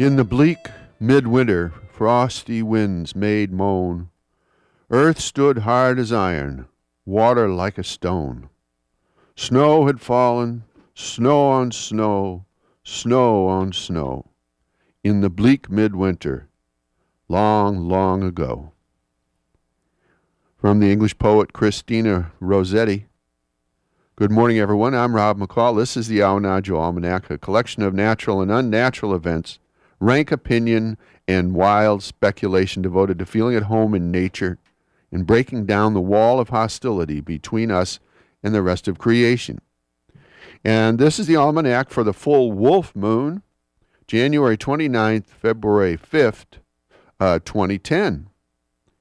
In the bleak midwinter, frosty winds made moan. Earth stood hard as iron, water like a stone. Snow had fallen, snow on snow, snow on snow, in the bleak midwinter, long, long ago. From the English poet Christina Rossetti. Good morning, everyone. I'm Rob McCall. This is the Awanadjo Almanac, a collection of natural and unnatural events, rank opinion, and wild speculation devoted to feeling at home in nature and breaking down the wall of hostility between us and the rest of creation. And this is the almanac for the full wolf moon, January 29th, February 5th, uh, 2010.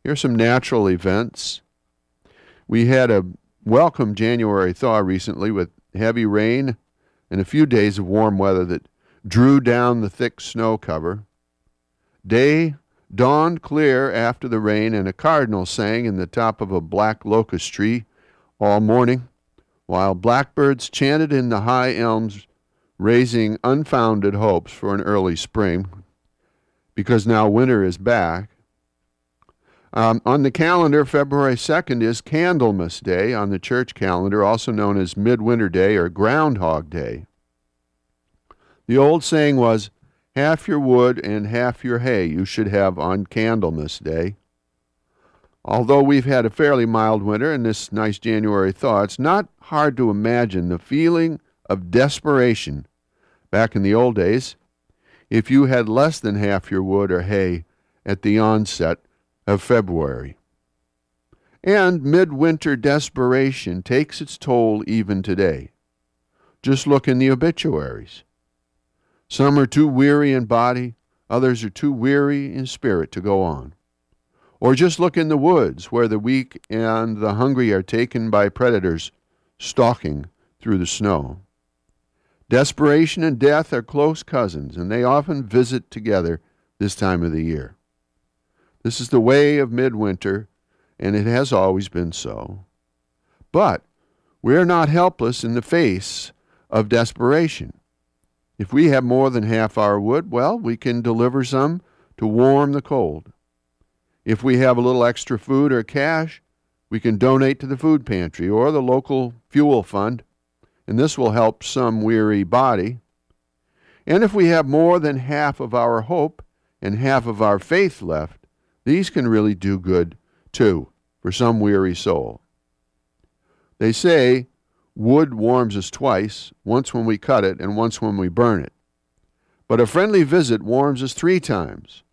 Here's some natural events. We had a welcome January thaw recently with heavy rain and a few days of warm weather that drew down the thick snow cover. Day dawned clear after the rain, and a cardinal sang in the top of a black locust tree all morning, while blackbirds chanted in the high elms, raising unfounded hopes for an early spring, because now winter is back. Um, on the calendar, February 2nd is Candlemas Day on the church calendar, also known as Midwinter Day or Groundhog Day. The old saying was, half your wood and half your hay you should have on Candlemas Day. Although we've had a fairly mild winter and this nice January thaw, it's not hard to imagine the feeling of desperation back in the old days if you had less than half your wood or hay at the onset of February. And midwinter desperation takes its toll even today. Just look in the obituaries. Some are too weary in body, others are too weary in spirit to go on. Or just look in the woods where the weak and the hungry are taken by predators stalking through the snow. Desperation and death are close cousins, and they often visit together this time of the year. This is the way of midwinter, and it has always been so. But we are not helpless in the face of desperation. If we have more than half our wood, well, we can deliver some to warm the cold. If we have a little extra food or cash, we can donate to the food pantry or the local fuel fund, and this will help some weary body. And if we have more than half of our hope and half of our faith left, these can really do good too for some weary soul. They say wood warms us twice, once when we cut it and once when we burn it. But a friendly visit warms us three times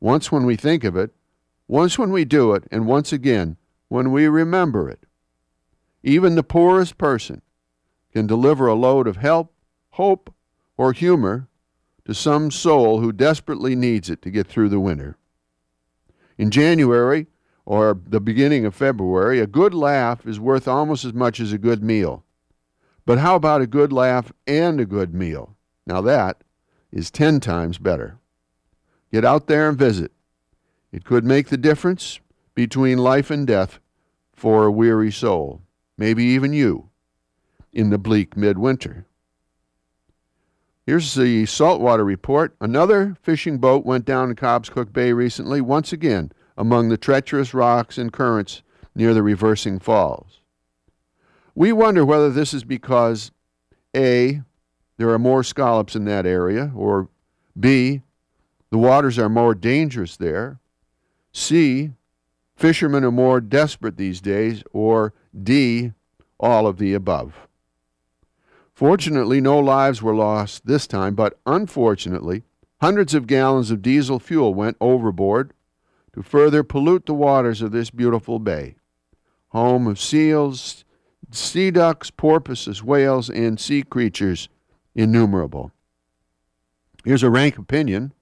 once when we think of it, once when we do it, and once again when we remember it. Even the poorest person can deliver a load of help, hope, or humor to some soul who desperately needs it to get through the winter. In January or the beginning of February, a good laugh is worth almost as much as a good meal. But how about a good laugh and a good meal? Now that is 10 times better. Get out there and visit. It could make the difference between life and death for a weary soul, maybe even you, in the bleak midwinter. Here's the saltwater report. Another fishing boat went down in Cobscook Bay recently, once again among the treacherous rocks and currents near the reversing falls. We wonder whether this is because A, there are more scallops in that area, or B, the waters are more dangerous there, C, fishermen are more desperate these days, or D, all of the above. Fortunately, no lives were lost this time, but unfortunately, hundreds of gallons of diesel fuel went overboard to further pollute the waters of this beautiful bay, home of seals, sea ducks, porpoises, whales, and sea creatures innumerable. Here's a rank opinion.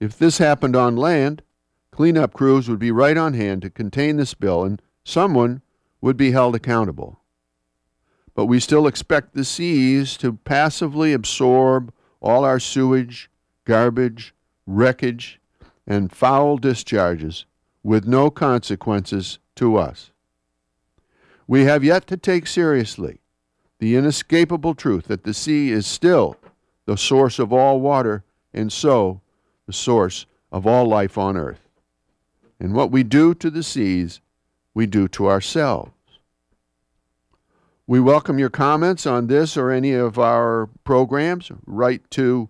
If this happened on land, cleanup crews would be right on hand to contain the spill and someone would be held accountable but we still expect the seas to passively absorb all our sewage, garbage, wreckage, and foul discharges with no consequences to us. We have yet to take seriously the inescapable truth that the sea is still the source of all water and so the source of all life on earth. And what we do to the seas, we do to ourselves. We welcome your comments on this or any of our programs. Write to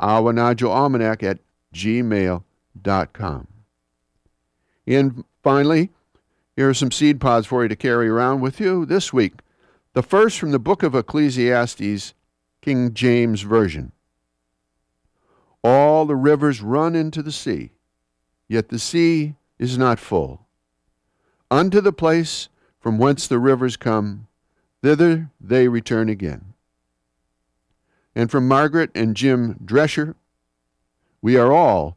Awanadjo Almanac at gmail.com. And finally, here are some seed pods for you to carry around with you this week. The first from the book of Ecclesiastes, King James Version. All the rivers run into the sea, yet the sea is not full. Unto the place from whence the rivers come, thither they return again. And from Margaret and Jim Drescher, we are all